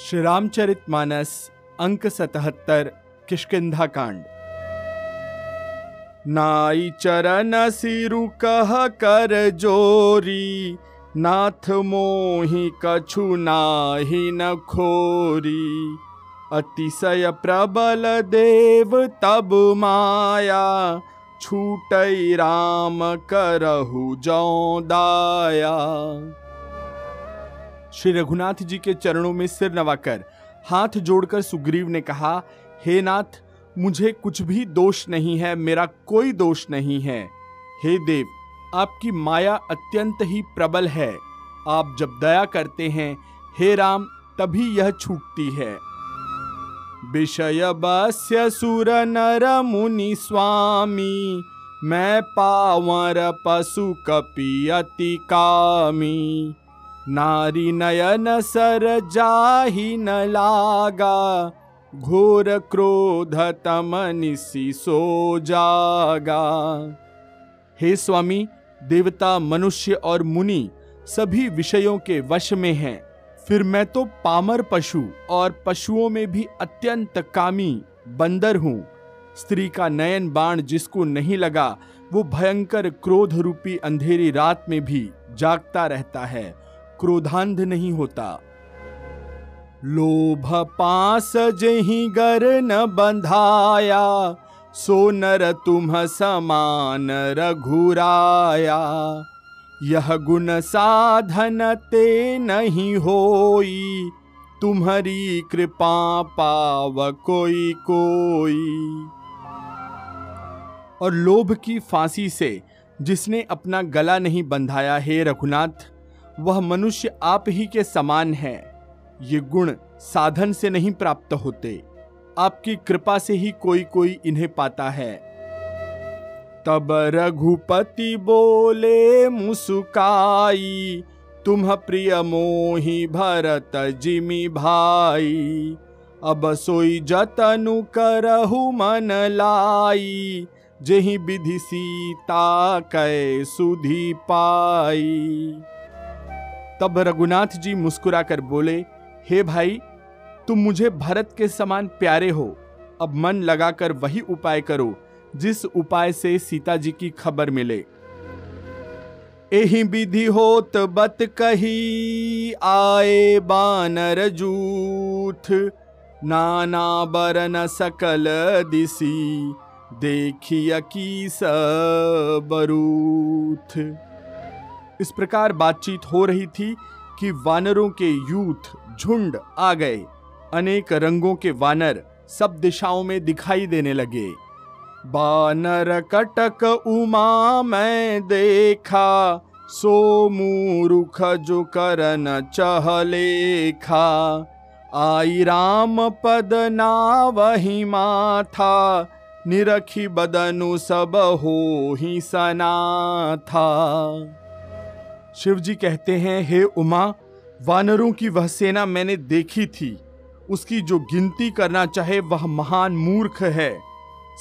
श्री रामचरित मानस अंक सतहत्तर किष्किंधा कांड नाई चरण सिरु कह कर जोरी, नाथ मोहि कछु नाही न खोरी। अतिशय प्रबल देव तब माया, छूट राम करहु जौ दाया। श्री रघुनाथ जी के चरणों में सिर नवाकर, हाथ जोड़कर सुग्रीव ने कहा, हे नाथ, मुझे कुछ भी दोष नहीं है, मेरा कोई दोष नहीं है। हे देव, आपकी माया अत्यंत ही प्रबल है। आप जब दया करते हैं, हे राम, तभी यह छूटती है। विषय बस्य सुर नर मुनि स्वामी, मैं पावर पशु कपि अति कामी। नारी नयन सर जाहि न लागा, घोर क्रोध तम निसी सो जागा। हे स्वामी, देवता, मनुष्य और मुनि सभी विषयों के वश में हैं। फिर मैं तो पामर पशु और पशुओं में भी अत्यंत कामी, बंदर हूँ। स्त्री का नयन बाण जिसको नहीं लगा, वो भयंकर क्रोध रूपी अंधेरी रात में भी जागता रहता है। क्रोधांध नहीं होता। लोभ पास जही गर न बंधाया, सो नर तुम समान रघुराया। यह गुण साधन ते नहीं होई, तुम्हारी कृपा पाव कोई कोई। और लोभ की फांसी से जिसने अपना गला नहीं बंधाया, हे रघुनाथ वह मनुष्य आप ही के समान है। ये गुण साधन से नहीं प्राप्त होते। आपकी कृपा से ही कोई कोई इन्हें पाता है। तब रघुपति बोले, मुसुकाई, तुम प्रिय मोहि भरत जिमि भाई, अब सोई जतनु करहु मन लाई, जही विधि सीता कै सुधी पाई। तब रघुनाथ जी मुस्कुराकर बोले, हे भाई, तुम मुझे भरत के समान प्यारे हो। अब मन लगाकर वही उपाय करो, जिस उपाय से सीता जी की खबर मिले। एही विधि होत बत कही, आए बानर जूथ नाना बरन सकल दिसी, देखिय की सबरूथ इस प्रकार बातचीत हो रही थी कि वानरों के यूथ झुंड आ गए। अनेक रंगों के वानर सब दिशाओं में दिखाई देने लगे। बानर कटक उमा मैं देखा, सो मूरुख जो करन चहलेखा आई राम पद ना वही माथा, निरखी बदनु सब हो ही सना था शिव जी कहते हैं, हे उमा, वानरों की वह सेना मैंने देखी थी। उसकी जो गिनती करना चाहे वह महान मूर्ख है।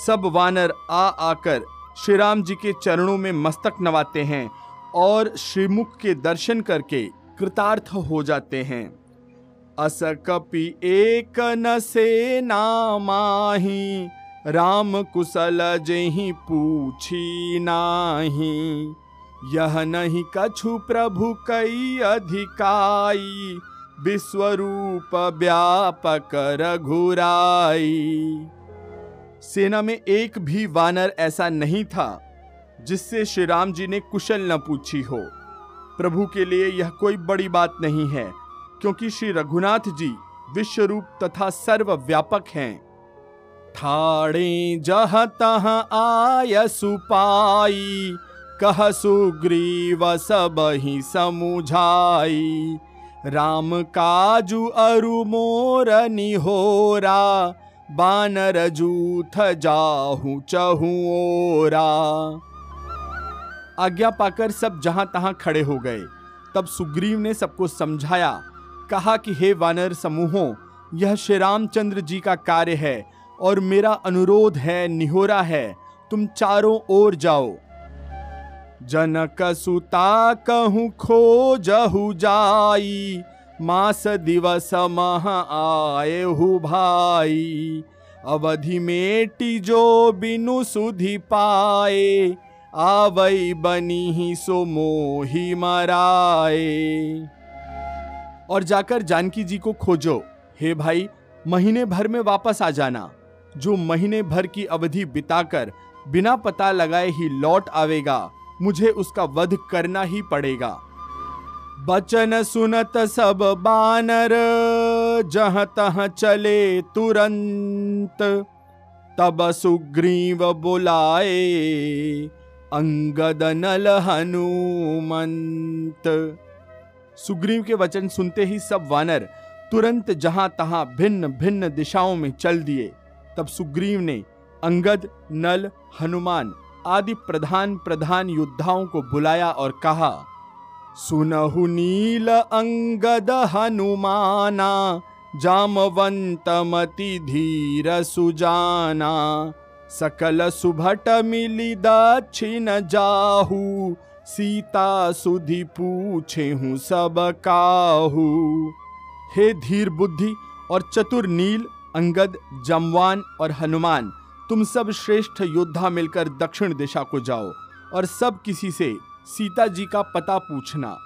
सब वानर आ आकर श्री राम जी के चरणों में मस्तक नवाते हैं और श्रीमुख के दर्शन करके कृतार्थ हो जाते हैं। अस कपि एक न से नामाही राम कुशल जही पूछी नाही। यह नहीं कछु प्रभु कई अधिकाई, विश्वरूप व्यापक रघुराई। सेना में एक भी वानर ऐसा नहीं था, जिससे श्री राम जी ने कुशल न पूछी हो। प्रभु के लिए यह कोई बड़ी बात नहीं है, क्योंकि श्री रघुनाथ जी विश्व रूप तथा सर्व व्यापक हैं। ठाड़े जह तह आय सुपाई कह सुग्रीव सब ही समुझाई। राम काजु अरु मोर निहोरा, बानर जूथ जाहू चहू ओरा। आज्ञा पाकर सब जहाँ तहां खड़े हो गए। तब सुग्रीव ने सबको समझाया, कहा कि हे वानर समूहों, यह श्री रामचंद्र जी का कार्य है और मेरा अनुरोध है, निहोरा है, तुम चारों ओर जाओ। जनक सुता कहूँ, खो जहु जाई। मास दिवस मह आए हु भाई। अवधि मेटी जो बिनु सुधि पाए, आवई बनी ही सो मोही मराए। और जाकर जानकी जी को खोजो, हे भाई, महीने भर में वापस आ जाना। जो महीने भर की अवधि बिताकर बिना पता लगाए ही लौट आवेगा। मुझे उसका वध करना ही पड़ेगा। बचन सुनत सब बानर, जह तह चले तुरंत, तब सुग्रीव बुलाए अंगद नल हनुमंत। सुग्रीव के वचन सुनते ही सब वानर तुरंत जहाँ तहां भिन्न भिन्न दिशाओं में चल दिए। तब सुग्रीव ने अंगद, नल, हनुमान आदि प्रधान प्रधान योद्धाओं को बुलाया और कहा, सुनहु नील अंगद हनुमाना जामवंत मति धीर सुजाना, सकल सुभट मिली दक्षिण जाहू, सीता सुधि पूछे हूँ सब काहू। हे धीर बुद्धि और चतुर नील, अंगद, जमवान और हनुमान तुम सब श्रेष्ठ योद्धा मिलकर दक्षिण दिशा को जाओ और सब किसी से सीता जी का पता पूछना।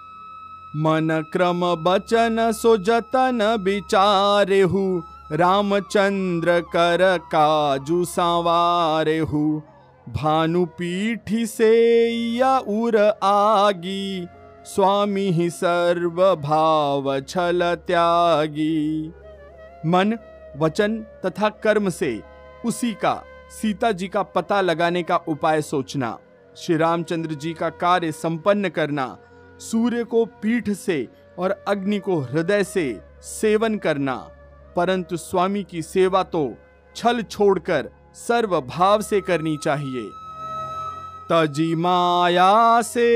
मन क्रम बचन सो जतन विचारे हु रामचंद्र कर काजू संवारे हु भानु पीठी से या उर आगी, स्वामी ही सर्व भाव छल त्यागी। मन, वचन तथा कर्म से उसी का सीता जी का पता लगाने का उपाय सोचना, श्री रामचंद्र जी का कार्य संपन्न करना, सूर्य को पीठ से और अग्नि को हृदय से सेवन करना, परंतु स्वामी की सेवा तो छल छोड़कर सर्व भाव से करनी चाहिए। तजी माया से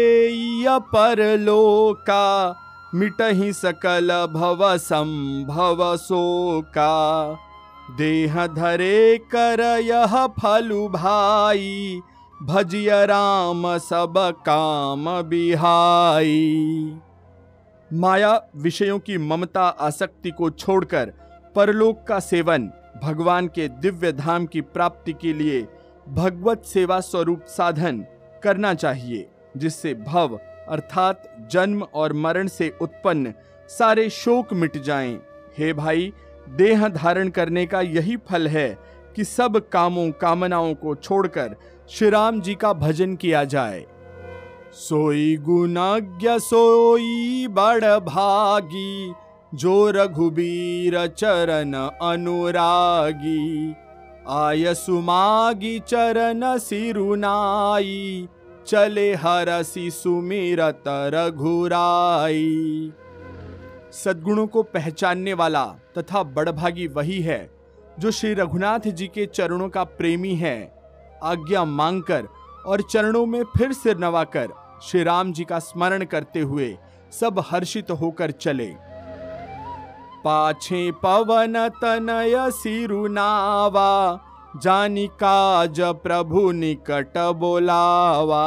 पर लोका, मिटही सकल भव संभव का देह धरे कर यह फलु भाई, भजिय राम सब काम बिहाई माया विषयों की ममता आसक्ति को छोड़कर परलोक का सेवन भगवान के दिव्य धाम की प्राप्ति के लिए भगवत सेवा स्वरूप साधन करना चाहिए, जिससे भव अर्थात जन्म और मरण से उत्पन्न सारे शोक मिट जाएँ। हे भाई देह धारण करने का यही फल है कि सब कामों कामनाओं को छोड़कर श्री राम जी का भजन किया जाए। सोई गुणाज्ञ, सोई बड़ भागी, जो रघुबीर चरण अनुरागी। आय सुमागी चरण सिरुनाई, चले हरसी सुमिरत रघुराई। सद्गुणों को पहचानने वाला तथा बड़भागी वही है, जो श्री रघुनाथ जी के चरणों का प्रेमी है। आज्ञा मांगकर और चरणों में फिर सिर नवाकर श्री राम जी का स्मरण करते हुए सब हर्षित होकर चले। पाछे पवन तनय सिरुनावा जानी काज प्रभु निकट बोलावा।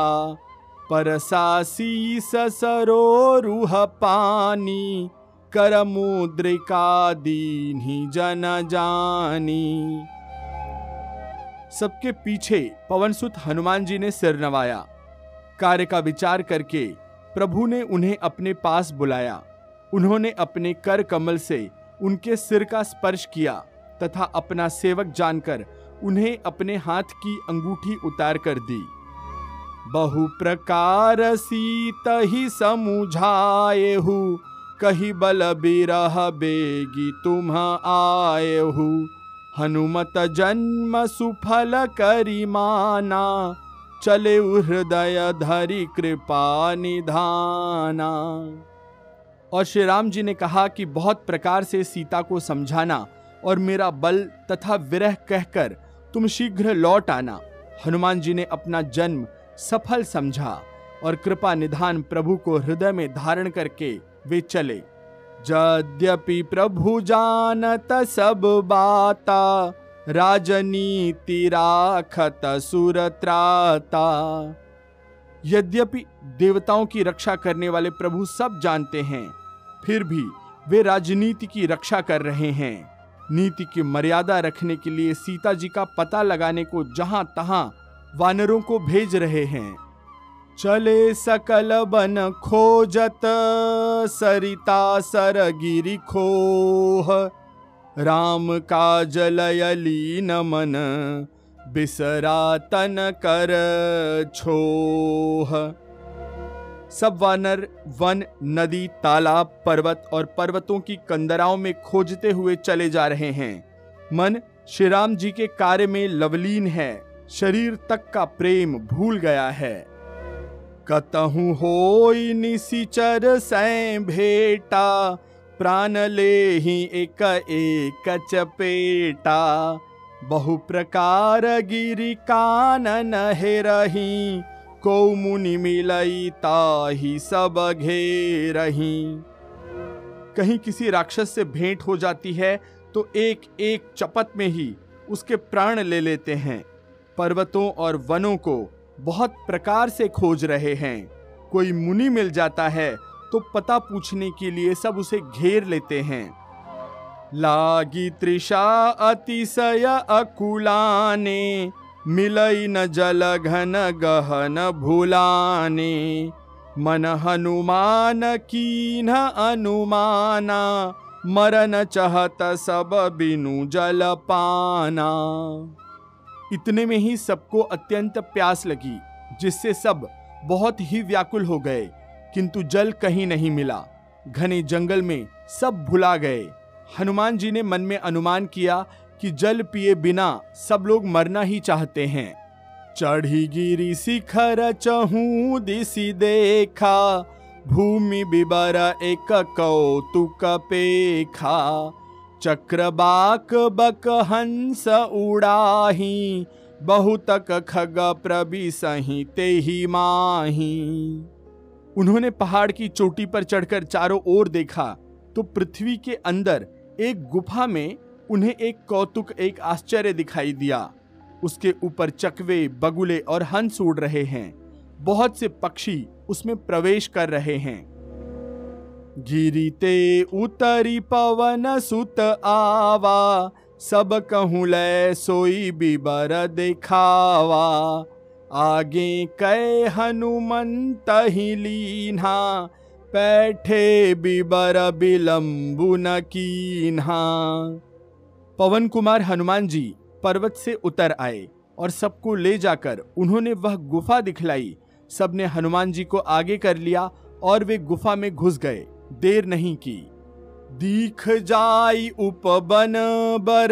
परसासी ससरो रूह पानी कर मुद्रिका दीन्ही जन जानी सबके पीछे पवनसुत हनुमान जी ने सिर नवाया। कार्य का विचार करके प्रभु ने उन्हें अपने पास बुलाया। उन्होंने अपने कर कमल से उनके सिर का स्पर्श किया तथा अपना सेवक जानकर उन्हें अपने हाथ की अंगूठी उतार कर दी। बहु प्रकार सीत ही समुझाए हु। कही बल बिरह बेगी तुम आए हु हनुमत जन्म सुफल करी माना। चले हृदय धरी कृपा निधाना। और श्री राम जी ने कहा कि बहुत प्रकार से सीता को समझाना और मेरा बल तथा विरह कहकर तुम शीघ्र लौट आना। हनुमान जी ने अपना जन्म सफल समझा और कृपा निधान प्रभु को हृदय में धारण करके वे चले यद्यपि प्रभु जानत सब बाता, राजनीति राखत सुरत्राता यद्यपि देवताओं की रक्षा करने वाले प्रभु सब जानते हैं, फिर भी वे राजनीति की रक्षा कर रहे हैं। नीति की मर्यादा रखने के लिए सीता जी का पता लगाने को जहाँ तहां वानरों को भेज रहे हैं। चले सकल बन खोजत, सरिता सरगिरी खोह। राम का जलयली न मन, बिसरा तन कर छोह। सब वानर वन, नदी, तालाब, पर्वत और पर्वतों की कंदराओं में खोजते हुए चले जा रहे हैं। मन श्री राम जी के कार्य में लवलीन है। शरीर तक का प्रेम भूल गया है। कतहु हो निशिचर सै भेटा, प्राण ले ही एक एक चपेटा बहु प्रकार गिरी कानन हे रही, को मुनि मिलई ताही सब घेरही। कहीं किसी राक्षस से भेंट हो जाती है तो एक एक चपत में ही उसके प्राण ले लेते हैं। पर्वतों और वनों को बहुत प्रकार से खोज रहे हैं। कोई मुनि मिल जाता है तो पता पूछने के लिए सब उसे घेर लेते हैं। लागी त्रिषा अतिशय अकुलाने, मिलई न जल घन गहन भूलाने। मन हनुमान कीन अनुमाना, मरन चहत सब बिनु जल पाना। इतने में ही सबको अत्यंत प्यास लगी, जिससे सब बहुत ही व्याकुल हो गए, किंतु जल कहीं नहीं मिला। घने जंगल में सब भुला गए। हनुमान जी ने मन में अनुमान किया कि जल पिए बिना सब लोग मरना ही चाहते हैं। चढ़ी गिरी शिखर चहू दिशी देखा, भूमि बिबर एक कौतुक पेखा। चक्रबाक बक हंस उड़ाही, बहुतक खग प्रभि सही ते ही माही। उन्होंने पहाड़ की चोटी पर चढ़कर चारों ओर देखा तो पृथ्वी के अंदर एक गुफा में उन्हें एक कौतुक, एक आश्चर्य दिखाई दिया। उसके ऊपर चकवे, बगुले और हंस उड़ रहे हैं। बहुत से पक्षी उसमें प्रवेश कर रहे हैं। गिरीते उतरी पवन सुत आवा, सब कहूँ लय सोई बिबर दिखावा। आगे कै हनुमंत ही लीन्हा पैठे बिबर बिलम्बु न कीन्हा। पवन कुमार हनुमान जी पर्वत से उतर आए और सबको ले जाकर उन्होंने वह गुफा दिखलाई। सबने हनुमान जी को आगे कर लिया और वे गुफा में घुस गए। देर नहीं की। दीख जाई उपबन बर,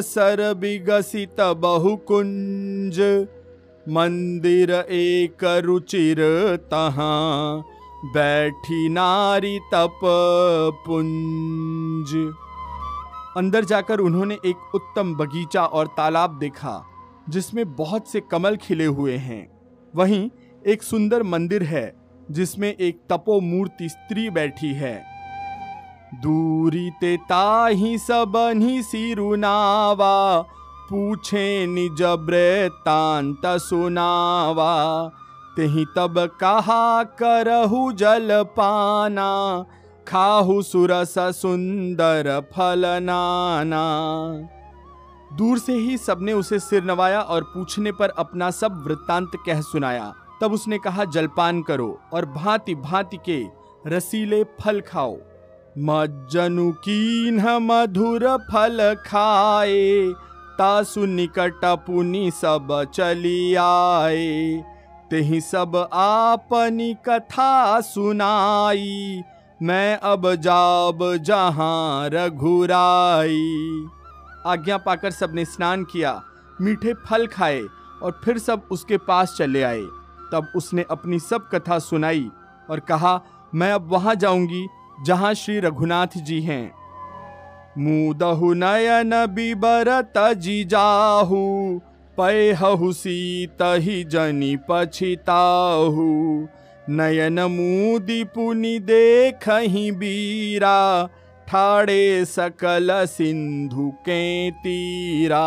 सर विगसित बहुकुंज। मंदिर एक रुचिर तहा, बैठी नारी तप पुंज। अंदर जाकर उन्होंने एक उत्तम बगीचा और तालाब देखा, जिसमें बहुत से कमल खिले हुए हैं। वहीं एक सुंदर मंदिर है जिसमें एक तपो मूर्ति स्त्री बैठी है। दूरी ते ताही सबनी सिरुनावा पूछे निज वृतांत सुनावा। तेही तब कहा, करहु जल पाना, खाहु सुरस सुंदर फल नाना। दूर से ही सबने उसे सिर नवाया और पूछने पर अपना सब वृत्तांत कह सुनाया। तब उसने कहा, जलपान करो और भांति भांति के रसीले फल खाओ। मज्जनु मधुर फल खाए, तासु निकट पुनि सब चली आए। तेहि सब आपनी कथा सुनाई, मैं अब जाब जहाँ रघुराई। आज्ञा पाकर सबने स्नान किया, मीठे फल खाए और फिर सब उसके पास चले आए। तब उसने अपनी सब कथा सुनाई और कहा, मैं अब वहाँ जाऊँगी, जहाँ श्री रघुनाथ जी हैं। मुदहु नयन बिबरत जी जाहू सीत ही जनी पछिताहू। नयन मुदी पुनि देख ही बीरा, ठाड़े सकल सिंधु के तीरा।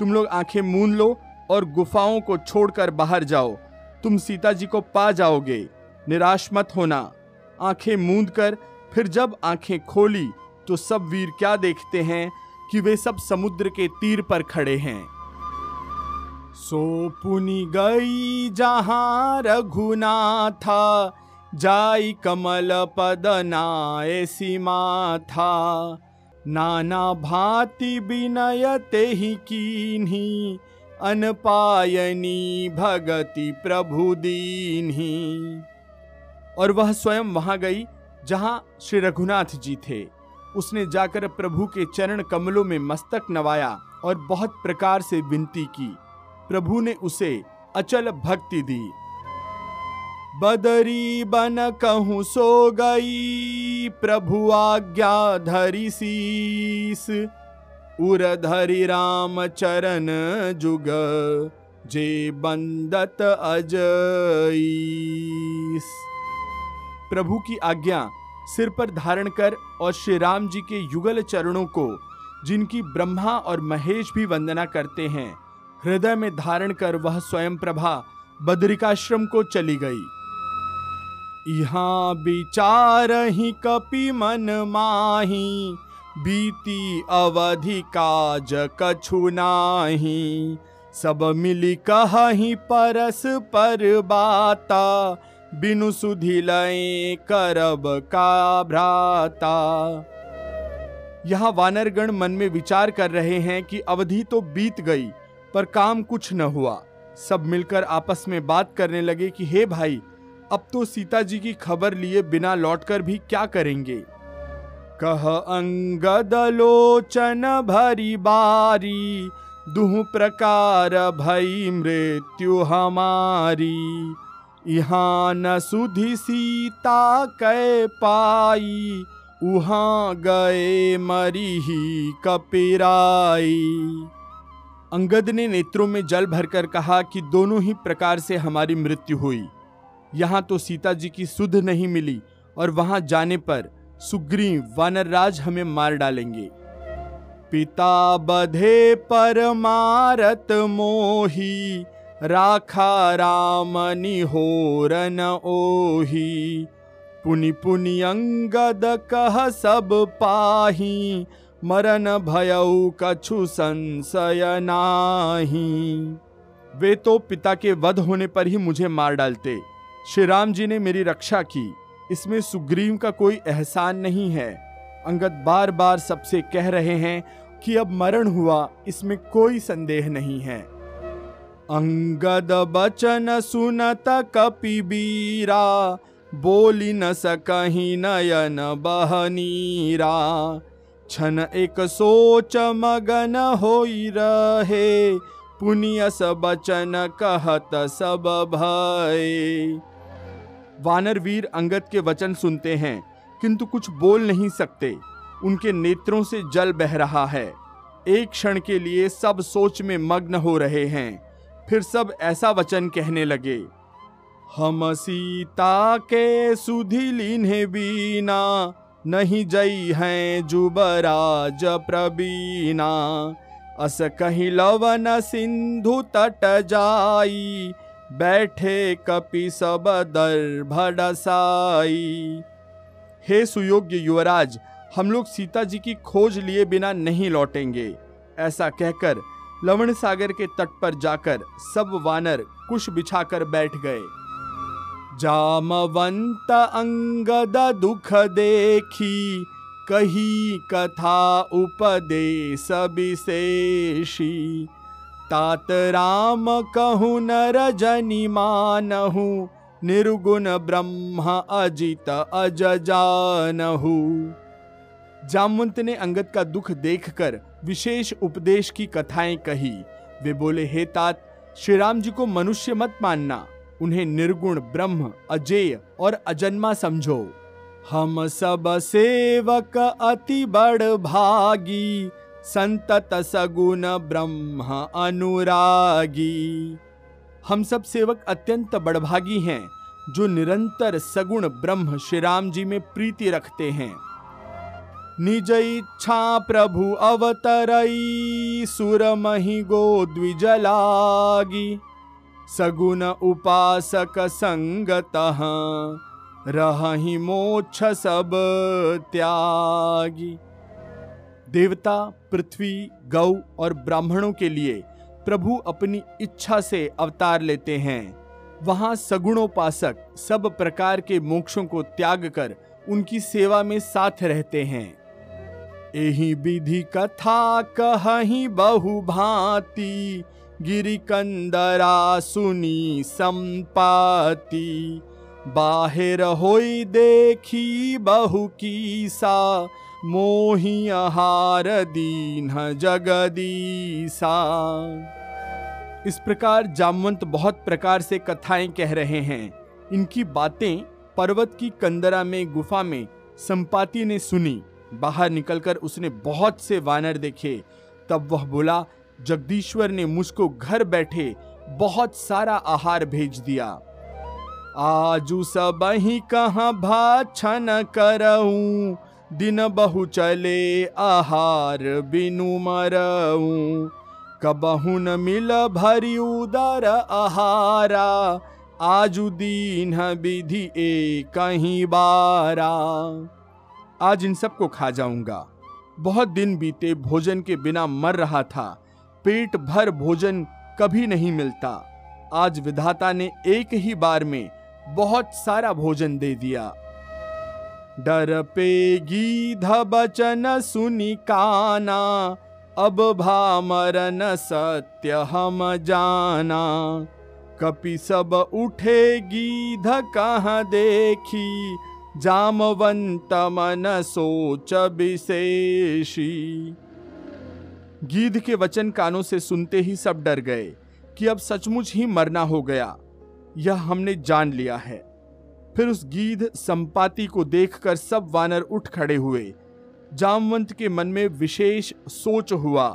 तुम लोग आँखें मूंद लो और गुफाओं को छोड़कर बाहर जाओ। तुम सीता जी को पा जाओगे। निराश मत होना। आँखें मूंद कर, फिर जब आँखें खोली तो सब वीर क्या देखते हैं कि वे सब समुद्र के तीर पर खड़े हैं। सो पुनि गई जहाँ रघुनाथा, जाई कमल पद नाय सीमा था। नाना भांति विनय ते ही कीन्ही अनपायनी भगति प्रभु दीन्ही। और वह स्वयं वहाँ गई, जहाँ श्री रघुनाथ जी थे। उसने जाकर प्रभु के चरण कमलों में मस्तक नवाया और बहुत प्रकार से विनती की। प्रभु ने उसे अचल भक्ति दी। बदरी बन कहूँ सो गई, प्रभु आज्ञा धरी शीस उर धरि राम चरण जुग, जे बंदत अजईस। प्रभु की आज्ञा सिर पर धारण कर और श्री राम जी के युगल चरणों को, जिनकी ब्रह्मा और महेश भी वंदना करते हैं, हृदय में धारण कर वह स्वयं प्रभा बद्रिकाश्रम को चली गई। यहाँ विचार ही कपि मन माही बीती अवधि काज कछु नाही। सब मिली कही परस पर बाता, बिनु सुधि लय करब का भ्राता। यहाँ वानरगण मन में विचार कर रहे हैं कि अवधि तो बीत गई, पर काम कुछ न हुआ। सब मिलकर आपस में बात करने लगे कि, हे भाई, अब तो सीता जी की खबर लिए बिना लौटकर भी क्या करेंगे? कह अंगद लोचन भरी बारी, दुह प्रकार भई मृत्यु हमारी। यहाँ न सुधि सीता कै पाई, उहाँ गए मरी ही कपिराई। अंगद ने नेत्रों में जल भरकर कहा कि दोनों ही प्रकार से हमारी मृत्यु हुई। यहाँ तो सीता जी की सुध नहीं मिली और वहाँ जाने पर सुग्रीव वानरराज हमें मार डालेंगे। पिता बधे पर मारत मोही, राखा राम निहोरन ओही। पुनि पुनि अंगद कह सब पाही मरण भयऊ कछु संशय नाही। वे तो पिता के वध होने पर ही मुझे मार डालते। श्री राम जी ने मेरी रक्षा की। इसमें सुग्रीव का कोई एहसान नहीं है। अंगद बार बार सबसे कह रहे हैं कि अब मरण हुआ, इसमें कोई संदेह नहीं है। अंगद बचन सुनत कपि बीरा, बोली न सकही नयन बहनीरा। छन एक सोच मगन हो रहे, पुनियस बचन कहत सब भय। वानर वीर अंगद के वचन सुनते हैं, किंतु कुछ बोल नहीं सकते। उनके नेत्रों से जल बह रहा है। एक क्षण के लिए सब सोच में मग्न हो रहे हैं। फिर सब ऐसा वचन कहने लगे, हम सीता के सुधी लीन्हे बीना, नहीं जई हैं जुबराज प्रबीना अस कहीं लवन सिंधु तट जाई बैठे कपि सब दर भडसाई। हे सुयोग्य युवराज, हम लोग सीता जी की खोज लिए बिना नहीं लौटेंगे। ऐसा कहकर लवण सागर के तट पर जाकर सब वानर कुश बिछाकर बैठ गए। जामवंत अंगद दुख देखी, कही कथा उपदेश विशेषी। तात राम कहु नर जनि मानहु, निर्गुण ब्रह्म अजित अज जानहु। जामवंत ने अंगद का दुख देखकर विशेष उपदेश की कथाएँ कही। वे बोले, हे तात श्री राम जी को मनुष्य मत मानना। उन्हें निर्गुण, ब्रह्म, अजेय और अजन्मा समझो। हम सब सेवक अति बड़ भागी। संतत सगुण ब्रह्म अनुरागी। हम सब सेवक अत्यंत बड़भागी हैं, जो निरंतर सगुण ब्रह्म श्री राम जी में प्रीति रखते हैं। निज इच्छा प्रभु अवतरई, सुर मही गो द्विजलागी। सगुण उपासक संगत रही मोक्ष सब त्यागी। देवता, पृथ्वी, गौ और ब्राह्मणों के लिए प्रभु अपनी इच्छा से अवतार लेते हैं। वहाँ सगुणोपासक सब प्रकार के मोक्षों को त्याग कर उनकी सेवा में साथ रहते हैं। यही विधि कथा कही बहु भांति गिरी कंदरा सुनी संपाति। बाहिर होई देखी बहु कीसा मोही आहार दीन जगदीसा इस प्रकार जामवंत बहुत प्रकार से कथाएँ कह रहे हैं। इनकी बातें पर्वत की कंदरा में, गुफा में संपाति ने सुनी। बाहर निकलकर उसने बहुत से वानर देखे। तब वह बोला, जगदीश्वर ने मुझको घर बैठे बहुत सारा आहार भेज दिया। आजू सब ही कहा भाछन करऊं? दिन बहु चले आहार बिनु मरऊं। कबहु न मिल भरी उदर आहारा। आजु दीन विधि ए कहीं बारा। आज इन सबको खा जाऊँगा। बहुत दिन बीते भोजन के बिना मर रहा था। पेट भर भोजन कभी नहीं मिलता। आज विधाता ने एक ही बार में बहुत सारा भोजन दे दिया। डर पे गीध बचन सुनी काना, अब भामरन सत्य हम जाना। कपि सब उठे गीध कहाँ देखी, जामवंत मन सोच विशेषी। गीध के वचन कानों से सुनते ही सब डर गए कि अब सचमुच ही मरना हो गया। यह हमने जान लिया है। फिर उस गीध संपाति को देखकर सब वानर उठ खड़े हुए। जामवंत के मन में विशेष सोच हुआ।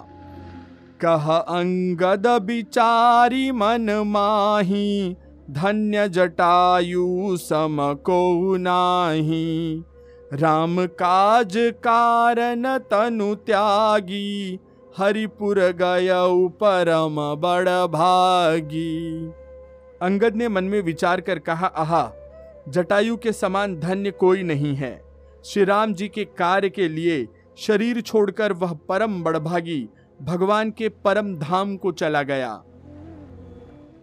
कह अंगद बिचारी मन माही, धन्य जटायु सम को नाही। राम काज कारण तनु त्यागी, हरिपुर गय परम बड़ भागी। अंगद ने मन में विचार कर कहा, आहा जटायु के समान धन्य कोई नहीं है। श्री राम जी के कार्य के लिए शरीर छोड़कर वह परम बड़भागी भगवान के परम धाम को चला गया।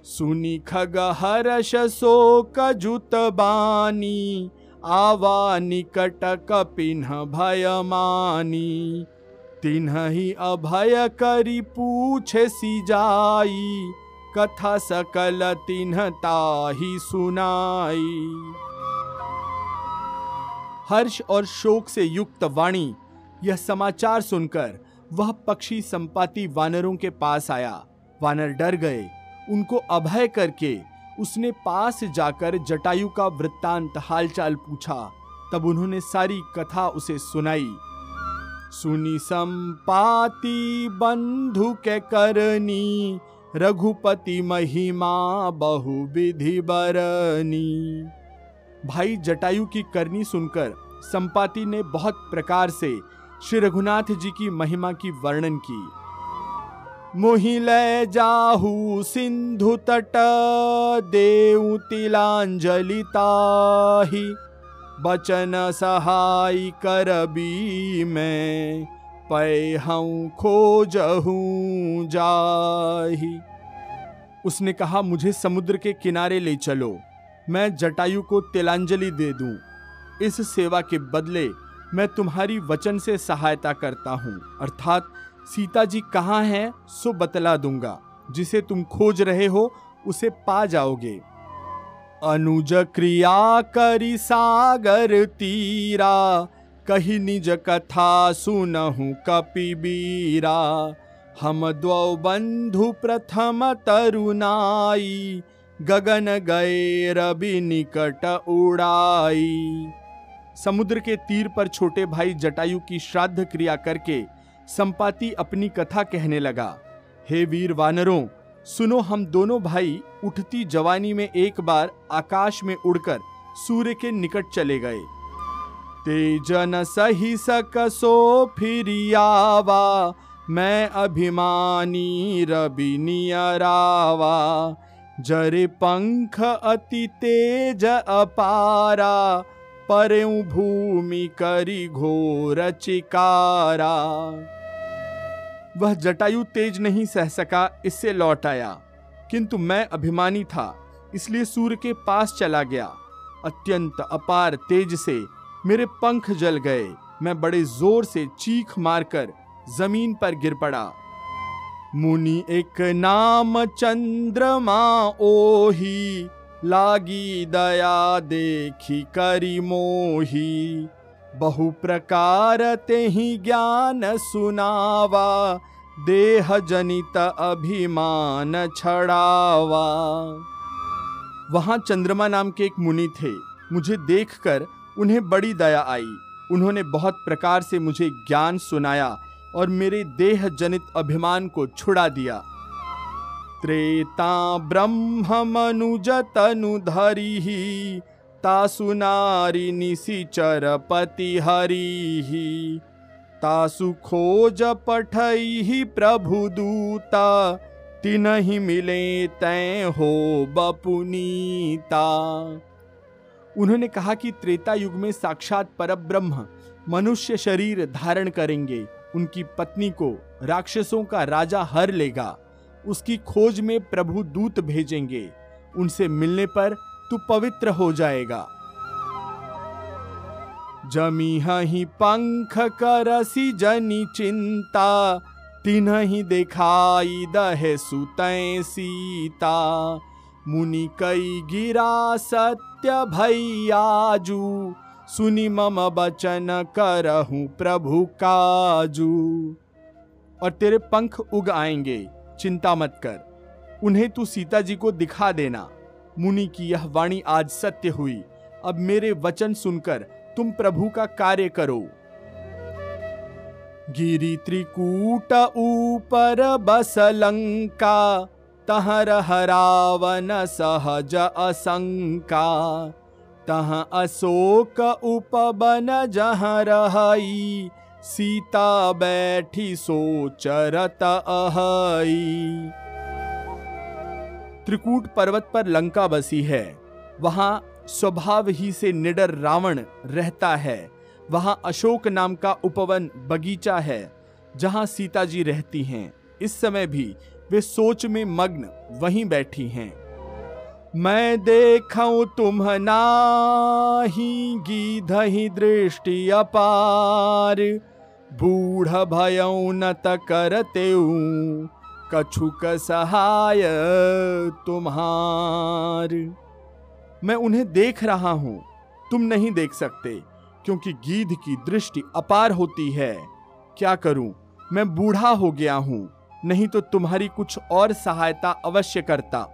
सुनी खग हर्ष शोक जुत बानी, आवा निकट कपिन भय मानी। तिन्ह ही अभय करी पूछे सी जाई कथा सकल तिन्ह ताही सुनाई। हर्ष और शोक से युक्त वाणी, यह समाचार सुनकर वह पक्षी संपाति वानरों के पास आया। वानर डर गए। उनको अभय करके उसने पास जाकर जटायु का वृत्तांत हालचाल पूछा। तब उन्होंने सारी कथा उसे सुनाई। सुनी संपाति बंधु के करनी रघुपति महिमा बहु विधि बरनी। भाई, जटायु की करनी सुनकर संपाति ने बहुत प्रकार से श्री रघुनाथ जी की महिमा की वर्णन की। मोहि ले जाहू सिंधु तट, देऊ तिलांजलि ताही। बचन सहाय करबी मैं। पै हूँ खोजहूँ जाही। उसने कहा, मुझे समुद्र के किनारे ले चलो। मैं जटायु को तिलांजलि दे दूँ। इस सेवा के बदले मैं तुम्हारी वचन से सहायता करता हूँ। अर्थात, सीता जी कहाँ हैं, सो बतला दूँगा। जिसे तुम खोज रहे हो, उसे पा जाओगे। अनुज क्रिया करी सागर तीरा। कही निज कथा सुनहु कपि बीरा हम द्वौ बंधु प्रथम तरुनाई गगन गए रवि निकट उड़ाई। समुद्र के तीर पर छोटे भाई जटायु की श्राद्ध क्रिया करके संपाति अपनी कथा कहने लगा, हे वीर वानरों, सुनो, हम दोनों भाई उठती जवानी में एक बार आकाश में उड़कर सूर्य के निकट चले गए। तेजन सही सकसो आवा मैं अभिमानी रवि नियरावा। जरे पंख अति तेज अपारा, परऊ भूमि करी घोर चिकारा। वह जटायु तेज नहीं सह सका, इससे लौट आया। किंतु मैं अभिमानी था, इसलिए सूर्य के पास चला गया। अत्यंत अपार तेज से मेरे पंख जल गए। मैं बड़े ज़ोर से चीख मारकर ज़मीन पर गिर पड़ा। मुनि एक नाम चंद्रमा ओही, लागी दया देखी करी मोही। बहु प्रकार ते ही ज्ञान सुनावा देह जनित अभिमान छड़ावा। वहाँ चंद्रमा नाम के एक मुनि थे। मुझे देखकर उन्हें बड़ी दया आई। उन्होंने बहुत प्रकार से मुझे ज्ञान सुनाया और मेरे देह जनित अभिमान को छुड़ा दिया। त्रेता ब्रह्म मनुज तनु धरी ही तासु नारी निशिचर पति हरि, तासु खोज पठई प्रभु दूता, तिनहि मिले तय हो बपुनीता। उन्होंने कहा कि त्रेता युग में साक्षात परब्रह्म मनुष्य शरीर धारण करेंगे। उनकी पत्नी को राक्षसों का राजा हर लेगा। उसकी खोज में प्रभु दूत भेजेंगे। उनसे मिलने पर तू पवित्र हो जाएगा। जमी ही पंख करसी जनी चिंता तिन्ह ही दिखाई दहे सुतय सीता। मुनि कई गिरा सत्य भैयाजू, सुनि मम बचन करहूं प्रभु काजू। और तेरे पंख उग आएँगे, चिंता मत कर। उन्हें तू सीता जी को दिखा देना। मुनि की यह वाणी आज सत्य हुई। अब मेरे वचन सुनकर तुम प्रभु का कार्य करो। गिरी त्रिकूट ऊपर बस लंका तहर हरावन सहज असंका। तह अशोक उपवन जहाँ रही सीता बैठी सोचरत अहई। त्रिकूट पर्वत पर लंका बसी है। वहाँ स्वभाव ही से निडर रावण रहता है। वहाँ अशोक नाम का उपवन बगीचा है, जहाँ सीता जी रहती हैं। इस समय भी वे सोच में मग्न वहीं बैठी हैं। मैं देखूँ तुम नाही गीधही दृष्टि अपार। बूढ़ भयऊ न करते कछुक सहाय तुम्हार। मैं उन्हें देख रहा हूँ, तुम नहीं देख सकते, क्योंकि गीध की दृष्टि अपार होती है। क्या करूँ? मैं बूढ़ा हो गया हूँ। नहीं तो तुम्हारी कुछ और सहायता अवश्य करता।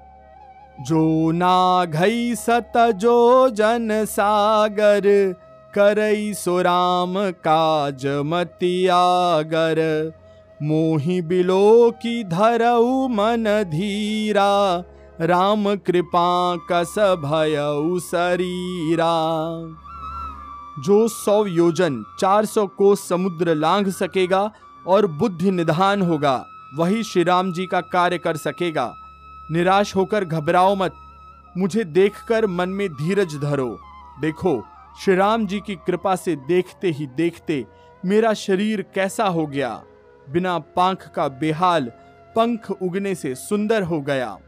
जो ना घई सत जो जन सागर, करई सो राम काज मतियागर मोहि बिलो की धरऊ मन धीरा, राम कृपा कस भय शरीरा। जो सौ योजन, चार सौ को समुद्र लांघ सकेगा और बुद्धि निधान होगा। वही श्री राम जी का कार्य कर सकेगा। निराश होकर घबराओ मत। मुझे देखकर मन में धीरज धरो। देखो श्री राम जी की कृपा से देखते ही देखते मेरा शरीर कैसा हो गया। बिना पांख का बेहाल पंख उगने से सुंदर हो गया।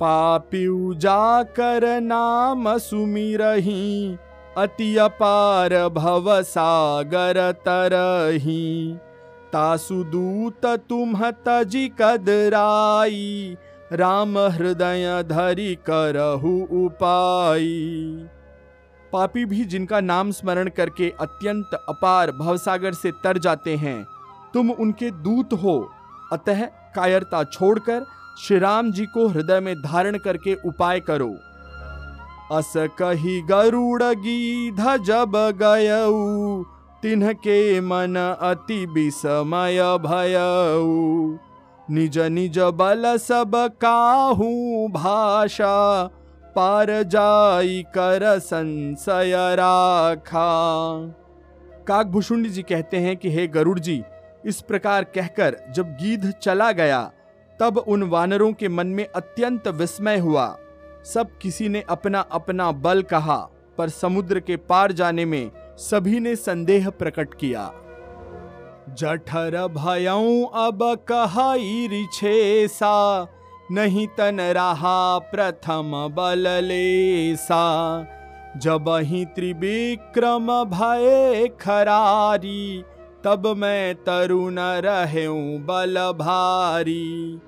पापी जाकर नाम सुमिरही, अति अपार भव सागर तरही। तासु दूत तुम तजी कदराई राम हृदय धरी करहु उपाई। पापी भी जिनका नाम स्मरण करके अत्यंत अपार भवसागर से तर जाते हैं, तुम उनके दूत हो। अतः कायरता छोड़कर श्री राम जी को हृदय में धारण करके उपाय करो। अस कही गरुड़ गीध जब गयऊ तिन्ह के मन अति विषमय भयऊ। निज निज बल सब काहू भाषा, पार जाई कर संशय राखा। काकभूषुंडी जी कहते हैं कि हे गरुड़ जी इस प्रकार कहकर जब गीध चला गया, तब उन वानरों के मन में अत्यंत विस्मय हुआ। सब किसी ने अपना अपना बल कहा, पर समुद्र के पार जाने में सभी ने संदेह प्रकट किया। जठर भयऊ अब कहाई रिछेसा, नहीं तन रहा प्रथम बल लेसा। जब ही त्रिविक्रम भय खरारी, तब मैं तरुण रहे बल भारी।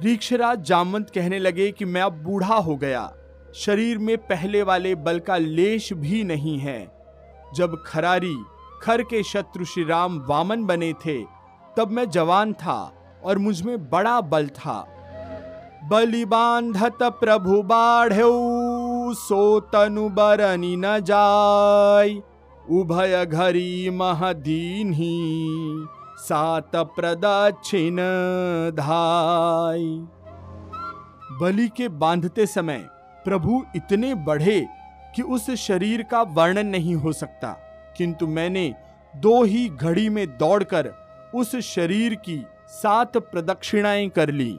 रीक्षराज जामवंत कहने लगे कि मैं अब बूढ़ा हो गया। शरीर में पहले वाले बल का लेश भी नहीं है। जब खरारी, खर के शत्रु श्री राम वामन बने थे, तब मैं जवान था और मुझमें बड़ा बल था। बलि बांधत प्रभु बाढ़ सो तनु बरनी न जाय उभय घरी महदीन ही सात प्रदक्षिण धाय बलि के बांधते समय प्रभु इतने बढ़े कि उस शरीर का वर्णन नहीं हो सकता। किंतु मैंने दो ही घड़ी में दौड़कर उस शरीर की सात प्रदक्षिणाएँ कर ली।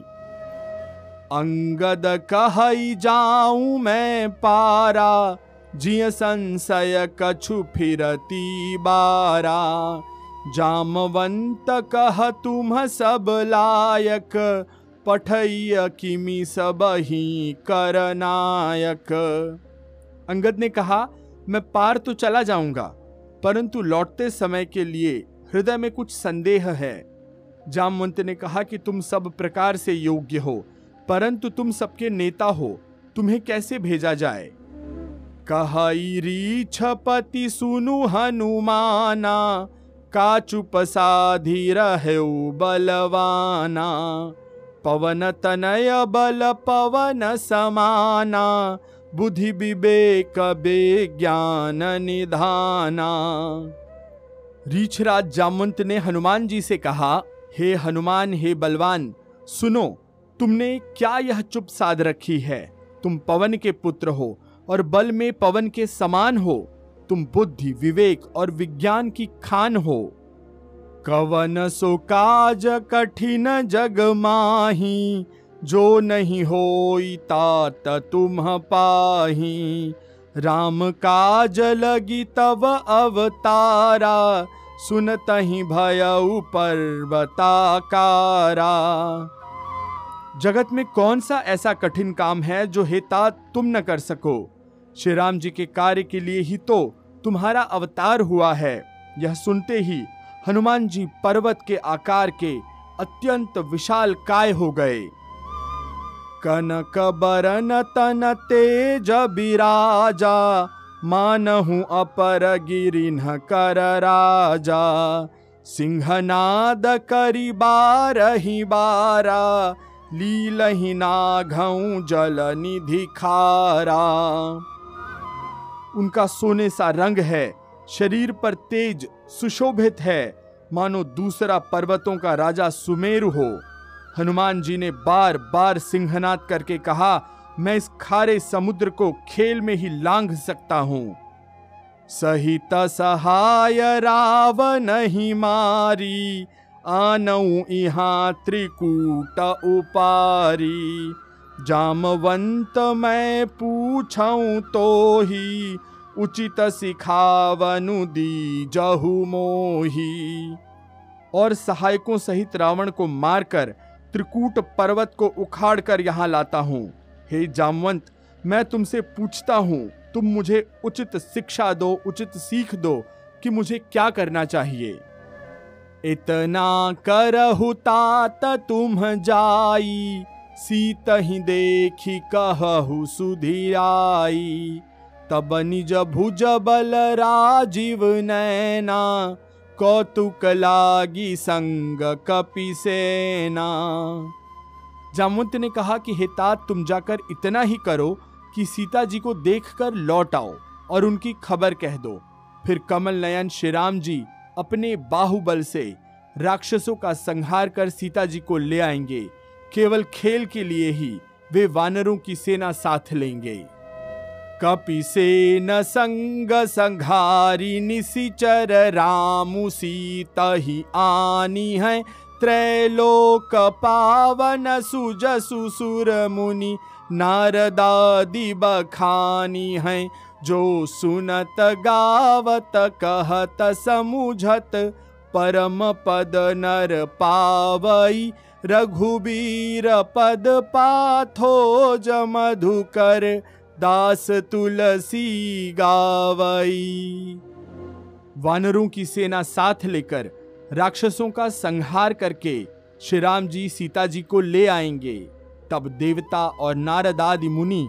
अंगद कह जाऊँ मैं पारा, जिय संशय कछु फिरती बारा। जामवंत कह तुम सब लायक पठैय किमी सब ही करनायक अंगद ने कहा, मैं पार तो चला जाऊँगा, परंतु लौटते समय के लिए हृदय में कुछ संदेह है। जामवंत ने कहा कि तुम सब प्रकार से योग्य हो, परंतु तुम सबके नेता हो, तुम्हें कैसे भेजा जाए? कहई सुनु हनुमाना का चुप साधी रहे बलवाना। पवन तनय बल पवन समाना, बुद्धि विवेक बे ज्ञान निधाना। रीछराज जामवंत ने हनुमान जी से कहा, हे हनुमान, हे बलवान, सुनो, तुमने क्या यह चुप साध रखी है? तुम पवन के पुत्र हो और बल में पवन के समान हो। तुम बुद्धि, विवेक और विज्ञान की खान हो। कवन सो काज कठिन जग माही, जो नहीं हो तात तुम पाही। राम काज लगी तब अवतारा सुनत ही भय पर्वताकारा। जगत में कौन सा ऐसा कठिन काम है जो हेता तुम न कर सको? श्री राम जी के कार्य के लिए ही तो तुम्हारा अवतार हुआ है, यह सुनते ही हनुमान जी पर्वत के आकार के अत्यंत विशाल काय हो गए। कनक बरन तन तेज बिराजा, मानहु अपर गिरिन कर राजा। सिंहनाद करी बारही बारा लील लीलही नाघऊ जल निधि खारा। उनका सोने सा रंग है, शरीर पर तेज सुशोभित है। मानो दूसरा पर्वतों का राजा सुमेरु हो। हनुमान जी ने बार बार सिंहनाद करके कहा, मैं इस खारे समुद्र को खेल में ही लांघ सकता हूँ। सहित सहाय राव नहीं मारी, आनऊ इहा त्रिकूट उपारी। जामवंत मैं पूछऊं तो ही उचित सिखावनु दी जहु मोही। और सहायकों सहित रावण को मारकर त्रिकूट पर्वत को उखाड़ कर यहाँ लाता हूँ। हे जामवंत, मैं तुमसे पूछता हूँ, तुम मुझे उचित शिक्षा दो, उचित सीख दो, कि मुझे क्या करना चाहिए? इतना करहु तात तुम जाई, सीत ही देखी कहु सुधिराई। तब निज भुज बल राजीव नैना, कौतुक लागी संग कपि सेना। जामवंत ने कहा कि, हे तात, तुम जाकर इतना ही करो कि सीता जी को देखकर लौट आओ और उनकी खबर कह दो। फिर कमल नयन श्री राम जी अपने बाहुबल से राक्षसों का संहार कर सीता जी को ले आएँगे। केवल खेल के लिए ही वे वानरों की सेना साथ लेंगे। कपि से न संग संघारी निशिचर रामु सीत ही आनी है। त्रैलोक पावन सुजसु सुर मुनि नारदादि बखानी हैं। जो सुनत गावत कहत समुझत परम पद नर पावई। रघुबीर पद पाथो मधुकर दास तुलसी गावई। वानरों की सेना साथ लेकर, राक्षसों का संहार करके श्री राम जी सीता जी को ले आएँगे। तब देवता और नारद आदि मुनि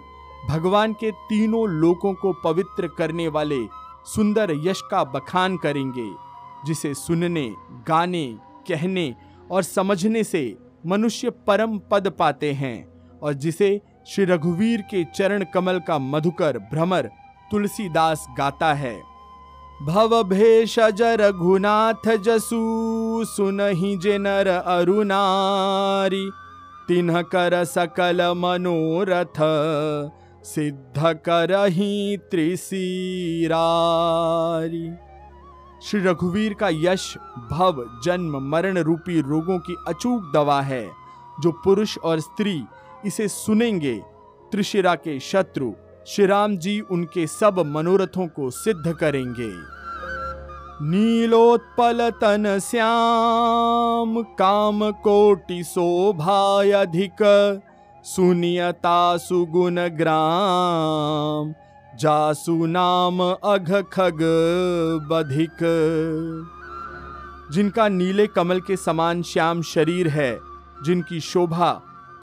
भगवान के तीनों लोकों को पवित्र करने वाले सुंदर यश का बखान करेंगे, जिसे सुनने, गाने, कहने और समझने से मनुष्य परम पद पाते हैं और जिसे श्री रघुवीर के चरण कमल का मधुकर भ्रमर तुलसीदास गाता है। भव भेषज रघुनाथ जसु, सुनहि जे नर अरुनारी तिन्ह कर सकल मनोरथ, सिद्ध करही त्रिसीरारी। श्री रघुवीर का यश भव जन्म मरण रूपी रोगों की अचूक दवा है, जो पुरुष और स्त्री इसे सुनेंगे। त्रिशिरा के शत्रु श्री राम जी उनके सब मनोरथों को सिद्ध करेंगे। नीलोत्पल तन श्याम काम कोटि शोभाय अधिक सुनियता सुगुण ग्राम, जासु नाम अघ खग बधिक। जिनका नीले कमल के समान श्याम शरीर है, जिनकी शोभा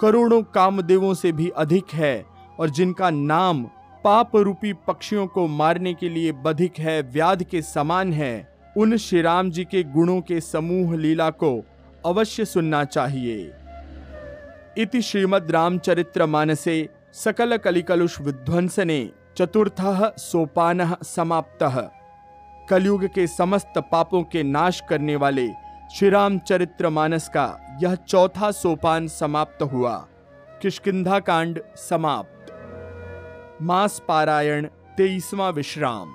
करोड़ों कामदेवों से भी अधिक है और जिनका नाम पाप रूपी पक्षियों को मारने के लिए बधिक है, व्याध के समान है, उन श्री राम जी के गुणों के समूह लीला को अवश्य सुनना चाहिए। इति श्रीमद् रामचरित्र मानसे सकल कलिकलुष विध्वंसने चतुर्थ सोपान समाप्त। कलयुग के समस्त पापों के नाश करने वाले श्री रामचरित्र मानस का यह चौथा सोपान समाप्त हुआ। किशकिंधा कांड समाप्त। मास पारायण, तेईसवा विश्राम।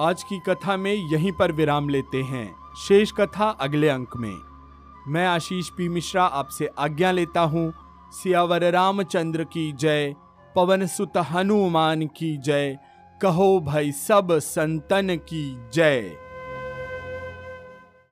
आज की कथा में यहीं पर विराम लेते हैं। शेष कथा अगले अंक में। मैं आशीष पी मिश्रा आपसे आज्ञा लेता हूँ। सियावर रामचंद्र की जय। पवन सुत हनुमान की जय। कहो भाई सब संतन की जय।